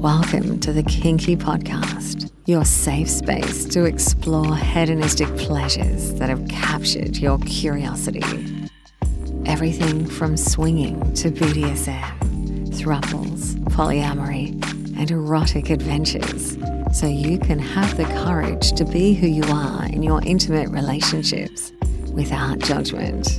Welcome to the Kinky Podcast, your safe space to explore hedonistic pleasures that have captured your curiosity. Everything from swinging to BDSM, thruples, polyamory, and erotic adventures, so you can have the courage to be who you are in your intimate relationships without judgment.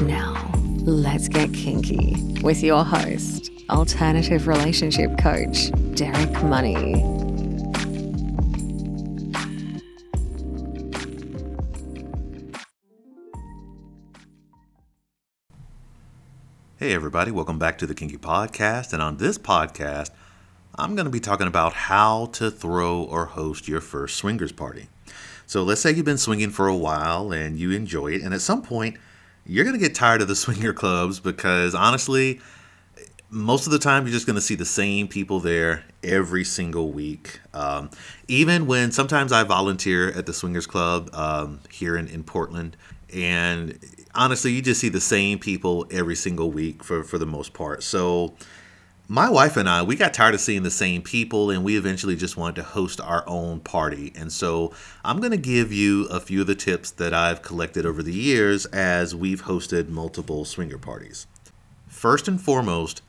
Now, let's get kinky with your host, alternative relationship coach, Derek Money. Hey, everybody, welcome back to the Kinky Podcast. And on this podcast, I'm going to be talking about how to throw or host your first swingers party. So, let's say you've been swinging for a while and you enjoy it, and at some point, you're going to get tired of the swinger clubs because honestly, most of the time you're just going to see the same people there every single week. Um, even when sometimes I volunteer at the Swingers Club um, here in, in Portland, and honestly, you just see the same people every single week for, for the most part. So, my wife and I, we got tired of seeing the same people, and we eventually just wanted to host our own party. And so, I'm going to give you a few of the tips that I've collected over the years as we've hosted multiple swinger parties. First and foremost,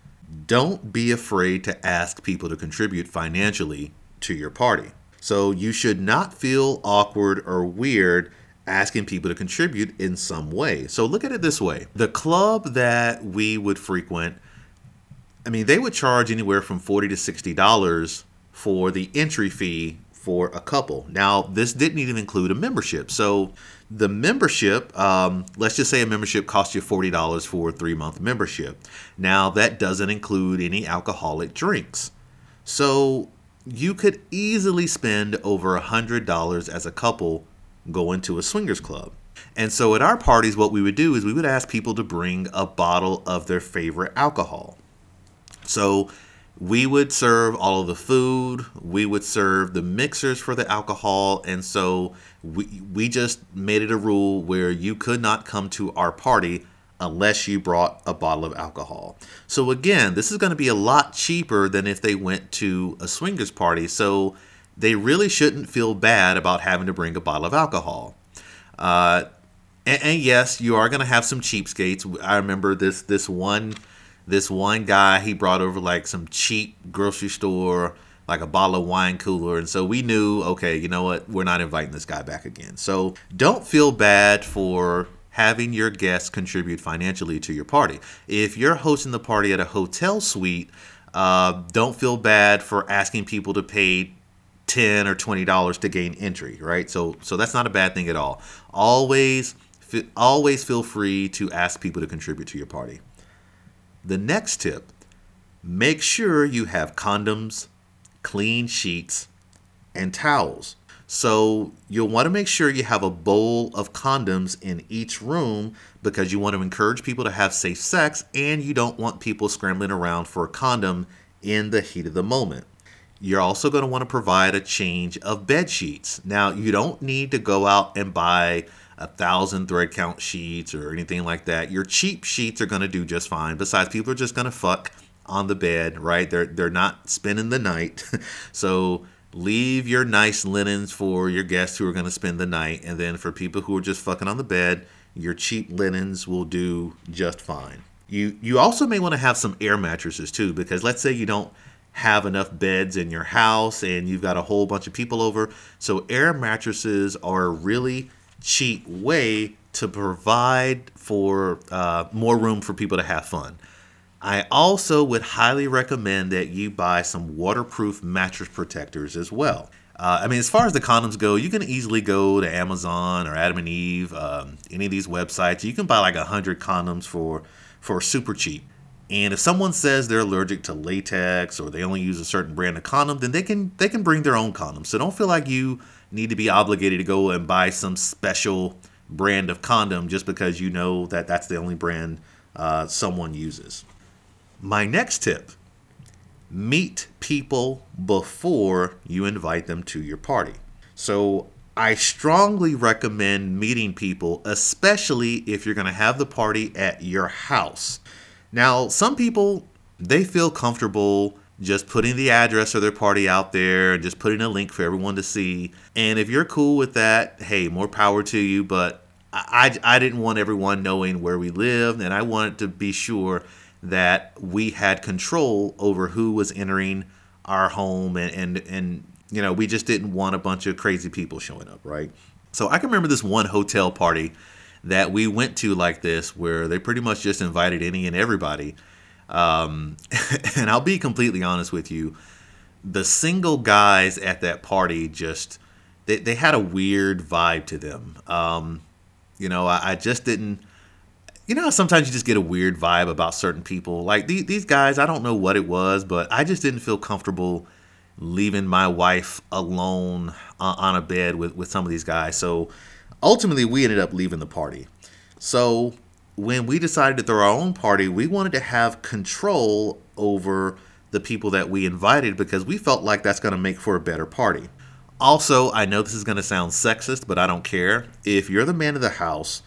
don't be afraid to ask people to contribute financially to your party. So, you should not feel awkward or weird asking people to contribute in some way. So look at it this way the club that we would frequent, I mean, they would charge anywhere from 40 to $60 for the entry fee for a couple. Now, this didn't even include a membership. So the membership, um, let's just say a membership costs you $40 for a three month membership. Now, that doesn't include any alcoholic drinks. So you could easily spend over a $100 as a couple going to a swingers club. And so at our parties, what we would do is we would ask people to bring a bottle of their favorite alcohol. So we would serve all of the food, we would serve the mixers for the alcohol, and so we, we just made it a rule where you could not come to our party unless you brought a bottle of alcohol. So again, this is going to be a lot cheaper than if they went to a swingers party. So they really shouldn't feel bad about having to bring a bottle of alcohol. Uh, and, and, yes, you are going to have some cheapskates. I remember this this one this one guy he brought over like some cheap grocery store like a bottle of wine cooler. And so we knew okay you know what? We're not inviting this guy back again. So don't feel bad for having your guests contribute financially to your party. If you're hosting the party at a hotel suite uh, don't feel bad for asking people to pay 10 or 20 dollars to gain entry right? So so that's not a bad thing at all. Always always feel free to ask people to contribute to your party the next tip make sure you have condoms clean sheets and towels so you'll want to make sure you have a bowl of condoms in each room because you want to encourage people to have safe sex and you don't want people scrambling around for a condom in the heat of the moment you're also going to want to provide a change of bed sheets. Now, you don't need to go out and buy a thousand thread count sheets or anything like that. Your cheap sheets are going to do just fine. Besides, people are just going to fuck on the bed, right? They're they're not spending the night. so leave your nice linens for your guests who are going to spend the night, and then for people who are just fucking on the bed, your cheap linens will do just fine. You you also may want to have some air mattresses too, because let's say you don't have enough beds in your house and you've got a whole bunch of people over. So, air mattresses are really cheap way to provide for uh, more room for people to have fun. I also would highly recommend that you buy some waterproof mattress protectors as well. Uh, I mean, as far as the condoms go, you can easily go to Amazon or Adam and Eve, um, any of these websites. You can buy like a hundred condoms for for super cheap. And if someone says they're allergic to latex or they only use a certain brand of condom, then they can they can bring their own condom. So don't feel like you need to be obligated to go and buy some special brand of condom just because you know that that's the only brand uh, someone uses. My next tip: meet people before you invite them to your party. So I strongly recommend meeting people, especially if you're going to have the party at your house. Now, some people they feel comfortable just putting the address of their party out there and just putting a link for everyone to see. And if you're cool with that, hey, more power to you. But I, I didn't want everyone knowing where we lived, and I wanted to be sure that we had control over who was entering our home and, and, and you know, we just didn't want a bunch of crazy people showing up, right? So I can remember this one hotel party that we went to like this where they pretty much just invited any and everybody um, and I'll be completely honest with you, the single guys at that party just they, they had a weird vibe to them. Um, you know, I, I, just didn't. You know, sometimes you just get a weird vibe about certain people. Like these, these guys, I don't know what it was, but I just didn't feel comfortable leaving my wife alone on a bed with, with some of these guys. So ultimately, we ended up leaving the party. So when we decided to throw our own party, we wanted to have control over the people that we invited because we felt like that's going to make for a better party. Also, I know this is going to sound sexist, but I don't care. If you're the man of the house,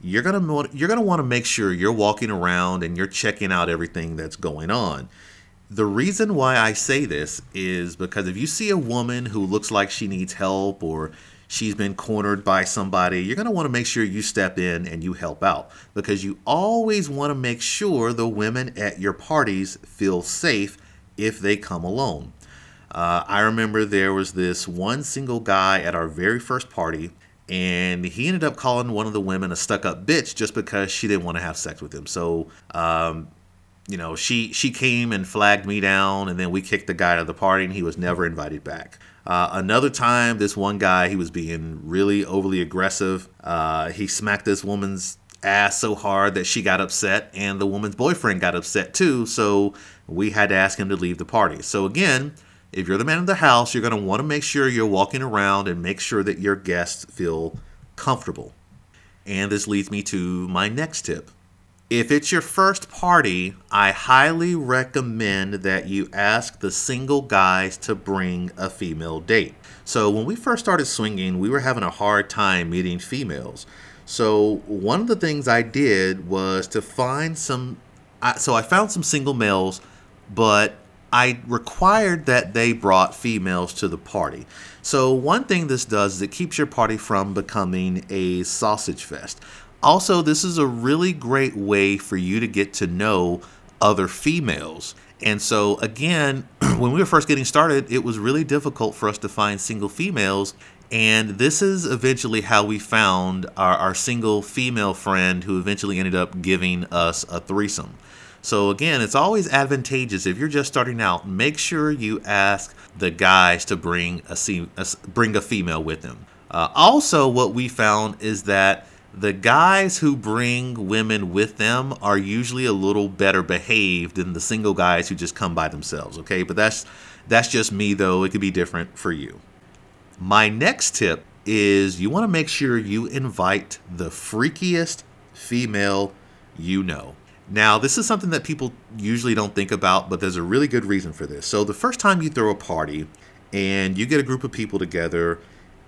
you're going to you're going to want to make sure you're walking around and you're checking out everything that's going on. The reason why I say this is because if you see a woman who looks like she needs help or she's been cornered by somebody, you're going to want to make sure you step in and you help out because you always want to make sure the women at your parties feel safe if they come alone. Uh, I remember there was this one single guy at our very first party, and he ended up calling one of the women a stuck up bitch just because she didn't want to have sex with him. So, um, you know, she she came and flagged me down, and then we kicked the guy out of the party, and he was never invited back. Uh, another time, this one guy, he was being really overly aggressive. Uh, he smacked this woman's ass so hard that she got upset, and the woman's boyfriend got upset too. So we had to ask him to leave the party. So again, if you're the man of the house, you're going to want to make sure you're walking around and make sure that your guests feel comfortable. And this leads me to my next tip. If it's your first party, I highly recommend that you ask the single guys to bring a female date. So, when we first started swinging, we were having a hard time meeting females. So, one of the things I did was to find some. So, I found some single males, but I required that they brought females to the party. So, one thing this does is it keeps your party from becoming a sausage fest. Also, this is a really great way for you to get to know other females. And so, again, when we were first getting started, it was really difficult for us to find single females. And this is eventually how we found our, our single female friend who eventually ended up giving us a threesome. So, again, it's always advantageous if you're just starting out, make sure you ask the guys to bring a, bring a female with them. Uh, also, what we found is that the guys who bring women with them are usually a little better behaved than the single guys who just come by themselves okay? But that's that's just me though. It could be different for you. My next tip is you want to make sure you invite the freakiest female you know. Now this is something that people usually don't think about but there's a really good reason for this. So the first time you throw a party and you get a group of people together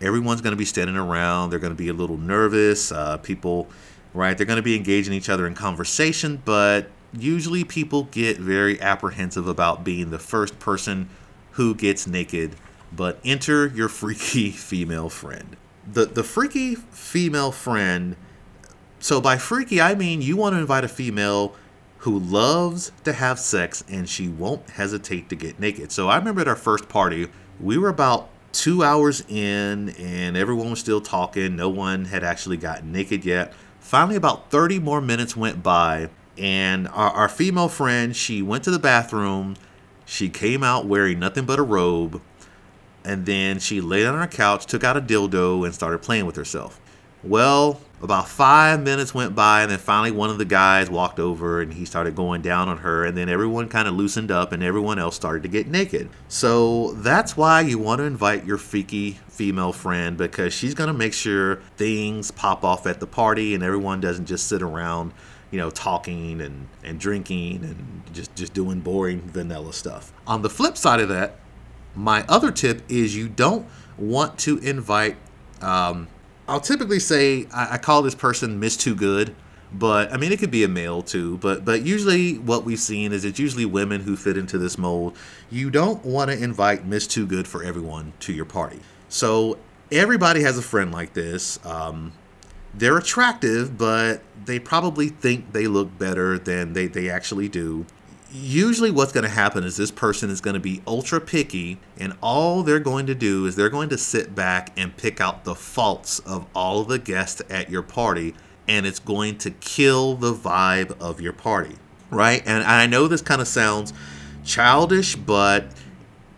everyone's going to be standing around. They're going to be a little nervous. Uh, people, right? They're going to be engaging each other in conversation, but usually people get very apprehensive about being the first person who gets naked. But enter your freaky female friend. The the freaky female friend. So by freaky, I mean you want to invite a female who loves to have sex and she won't hesitate to get naked. So I remember at our first party, we were about two hours in and everyone was still talking. No one had actually gotten naked yet. Finally, about 30 more minutes went by, and our, our female friend, she went to the bathroom. She came out wearing nothing but a robe, and then she laid on her couch, took out a dildo, and started playing with herself. Well, about five minutes went by, and then finally one of the guys walked over and he started going down on her, and then everyone kind of loosened up and everyone else started to get naked. So that's why you want to invite your freaky female friend because she's going to make sure things pop off at the party and everyone doesn't just sit around you know talking and, and drinking and just just doing boring vanilla stuff on the flip side of that my other tip is you don't want to invite um, I'll typically say I, I call this person Miss Too Good, But I mean, it could be a male too. But but usually, what we've seen is it's usually women who fit into this mold. You don't want to invite Miss Too Good for everyone to your party. So everybody has a friend like this. Um, they're attractive, but they probably think they look better than they, they actually do. Usually, what's going to happen is this person is going to be ultra picky, and all they're going to do is they're going to sit back and pick out the faults of all the guests at your party, and it's going to kill the vibe of your party, right? And I know this kind of sounds childish, but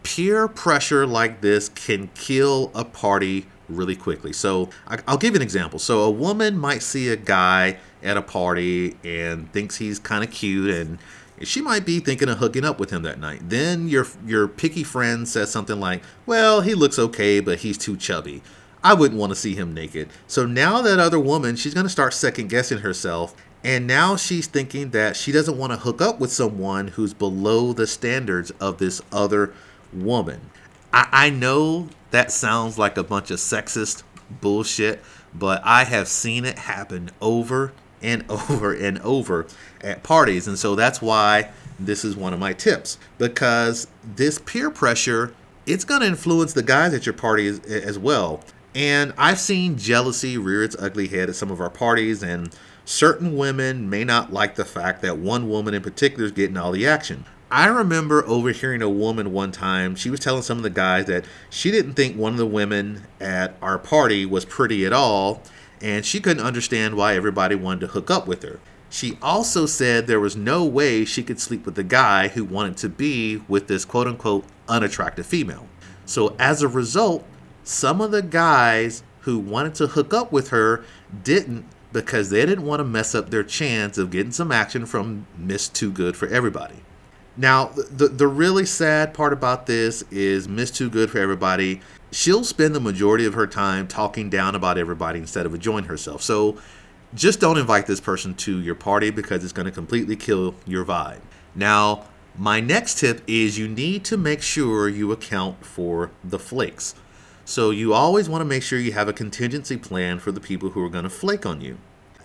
peer pressure like this can kill a party really quickly. So I'll give you an example. So a woman might see a guy at a party and thinks he's kind of cute and she might be thinking of hooking up with him that night. Then your your picky friend says something like, "Well, he looks okay, but he's too chubby. I wouldn't want to see him naked." So now that other woman, she's going to start second guessing herself, and now she's thinking that she doesn't want to hook up with someone who's below the standards of this other woman. I, I know that sounds like a bunch of sexist bullshit, but I have seen it happen over and over and over at parties. And so that's why this is one of my tips because this peer pressure it's going to influence the guys at your party as, as, well. And I've seen jealousy rear its ugly head at some of our parties, and certain women may not like the fact that one woman in particular is getting all the action. I remember overhearing a woman one time. She was telling some of the guys that she didn't think one of the women at our party was pretty at all, and she couldn't understand why everybody wanted to hook up with her. She also said there was no way she could sleep with the guy who wanted to be with this quote unquote unattractive female. So, as a result, some of the guys who wanted to hook up with her didn't because they didn't want to mess up their chance of getting some action from Miss Too Good for Everybody. Now, the the really sad part about this is Miss Too Good for Everybody. She'll spend the majority of her time talking down about everybody instead of enjoying herself. So, just don't invite this person to your party because it's going to completely kill your vibe. Now, my next tip is you need to make sure you account for the flakes. So, you always want to make sure you have a contingency plan for the people who are going to flake on you.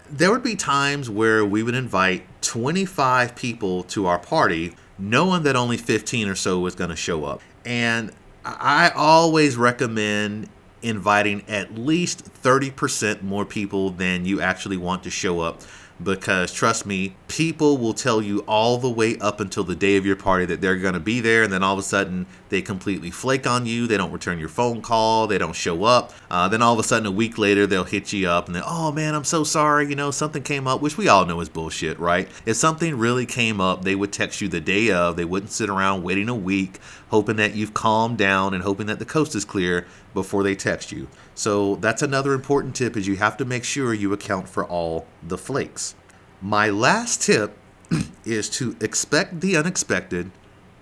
There would be times where we would invite 25 people to our party knowing that only 15 or so was going to show up. And I always recommend inviting at least 30% more people than you actually want to show up because trust me, people will tell you all the way up until the day of your party that they're going to be there, and then all of a sudden they completely flake on you. They don't return your phone call, they don't show up. Uh, then all of a sudden, a week later, they'll hit you up and they, oh man, I'm so sorry. You know, something came up, which we all know is bullshit, right? If something really came up, they would text you the day of. They wouldn't sit around waiting a week, hoping that you've calmed down and hoping that the coast is clear before they text you. So that's another important tip is you have to make sure you account for all the flakes. My last tip is to expect the unexpected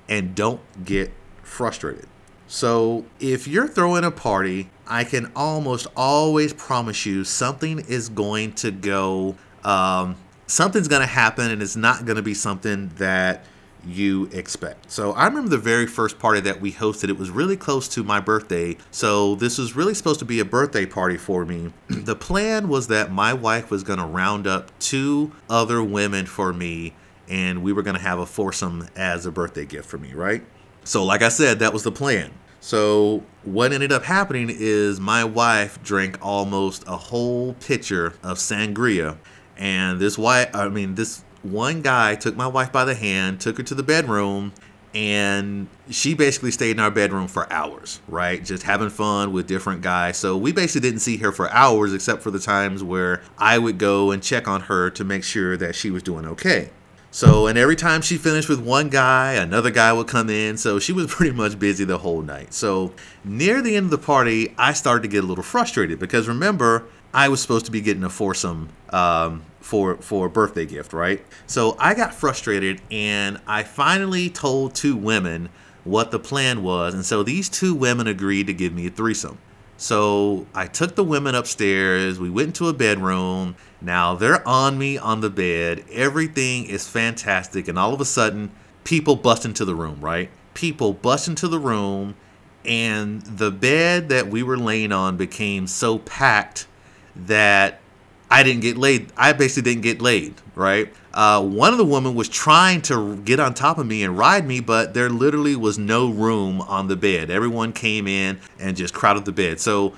and don't get frustrated. So, if you're throwing a party, I can almost always promise you something is going to go, um, something's going to happen, and it's not going to be something that you expect. So I remember the very first party that we hosted. It was really close to my birthday. So this was really supposed to be a birthday party for me. the plan was that my wife was going to round up two other women for me and we were going to have a foursome as a birthday gift for me, right? So like I said, that was the plan. So what ended up happening is my wife drank almost a whole pitcher of sangria and this wife I mean this one guy took my wife by the hand, took her to the bedroom, and she basically stayed in our bedroom for hours, right? Just having fun with different guys. So we basically didn't see her for hours except for the times where I would go and check on her to make sure that she was doing okay. So, and every time she finished with one guy, another guy would come in. So she was pretty much busy the whole night. So, near the end of the party, I started to get a little frustrated because remember, I was supposed to be getting a foursome um, for for a birthday gift, right? So I got frustrated and I finally told two women what the plan was, and so these two women agreed to give me a threesome. So I took the women upstairs. We went into a bedroom. Now they're on me on the bed. Everything is fantastic, and all of a sudden, people bust into the room. Right? People bust into the room, and the bed that we were laying on became so packed that I didn't get laid. I basically didn't get laid, right? Uh, one of the women was trying to get on top of me and ride me, but there literally was no room on the bed. Everyone came in and just crowded the bed. So,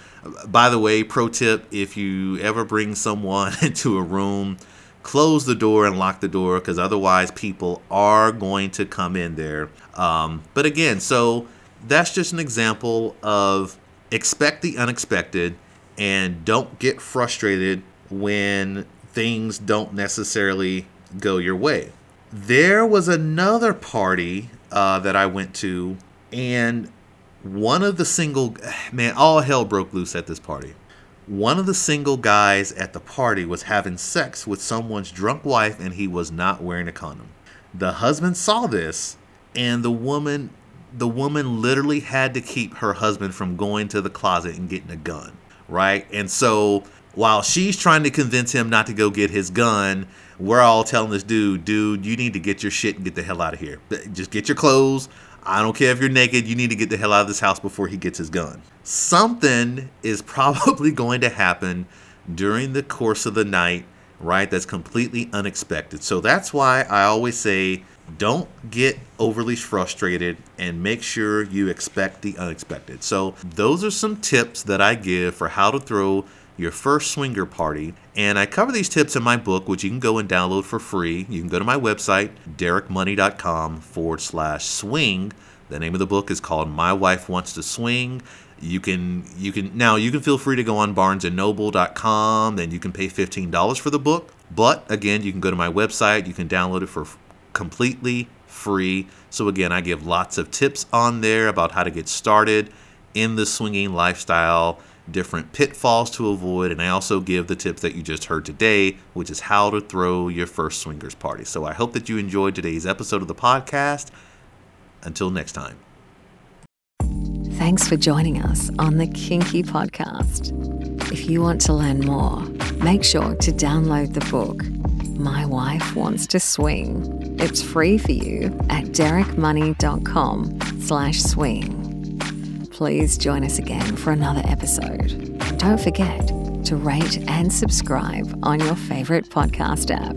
by the way, pro tip if you ever bring someone into a room, close the door and lock the door because otherwise people are going to come in there. Um, but again, so that's just an example of expect the unexpected and don't get frustrated when things don't necessarily go your way. There was another party uh, that I went to, and one of the single man, all hell broke loose at this party. One of the single guys at the party was having sex with someone's drunk wife, and he was not wearing a condom. The husband saw this, and the woman, the woman literally had to keep her husband from going to the closet and getting a gun, right? And so while she's trying to convince him not to go get his gun, we're all telling this dude, dude, you need to get your shit and get the hell out of here. Just get your clothes. I don't care if you're naked. You need to get the hell out of this house before he gets his gun. Something is probably going to happen during the course of the night, right? That's completely unexpected. So that's why I always say don't get overly frustrated and make sure you expect the unexpected. So, those are some tips that I give for how to throw your first swinger party. And I cover these tips in my book, which you can go and download for free. You can go to my website, derekmoney.com forward slash swing. The name of the book is called My Wife Wants to Swing. You can you can now you can feel free to go on barnesandnoble.com and you can pay $15 for the book. But again, you can go to my website, you can download it for completely free. So again, I give lots of tips on there about how to get started in the swinging lifestyle different pitfalls to avoid, and I also give the tips that you just heard today, which is how to throw your first swingers party. So I hope that you enjoyed today's episode of the podcast. Until next time. Thanks for joining us on the Kinky Podcast. If you want to learn more, make sure to download the book, My Wife Wants to Swing. It's free for you at derekmoney.com slash swing please join us again for another episode. Don't forget to rate and subscribe on your favorite podcast app.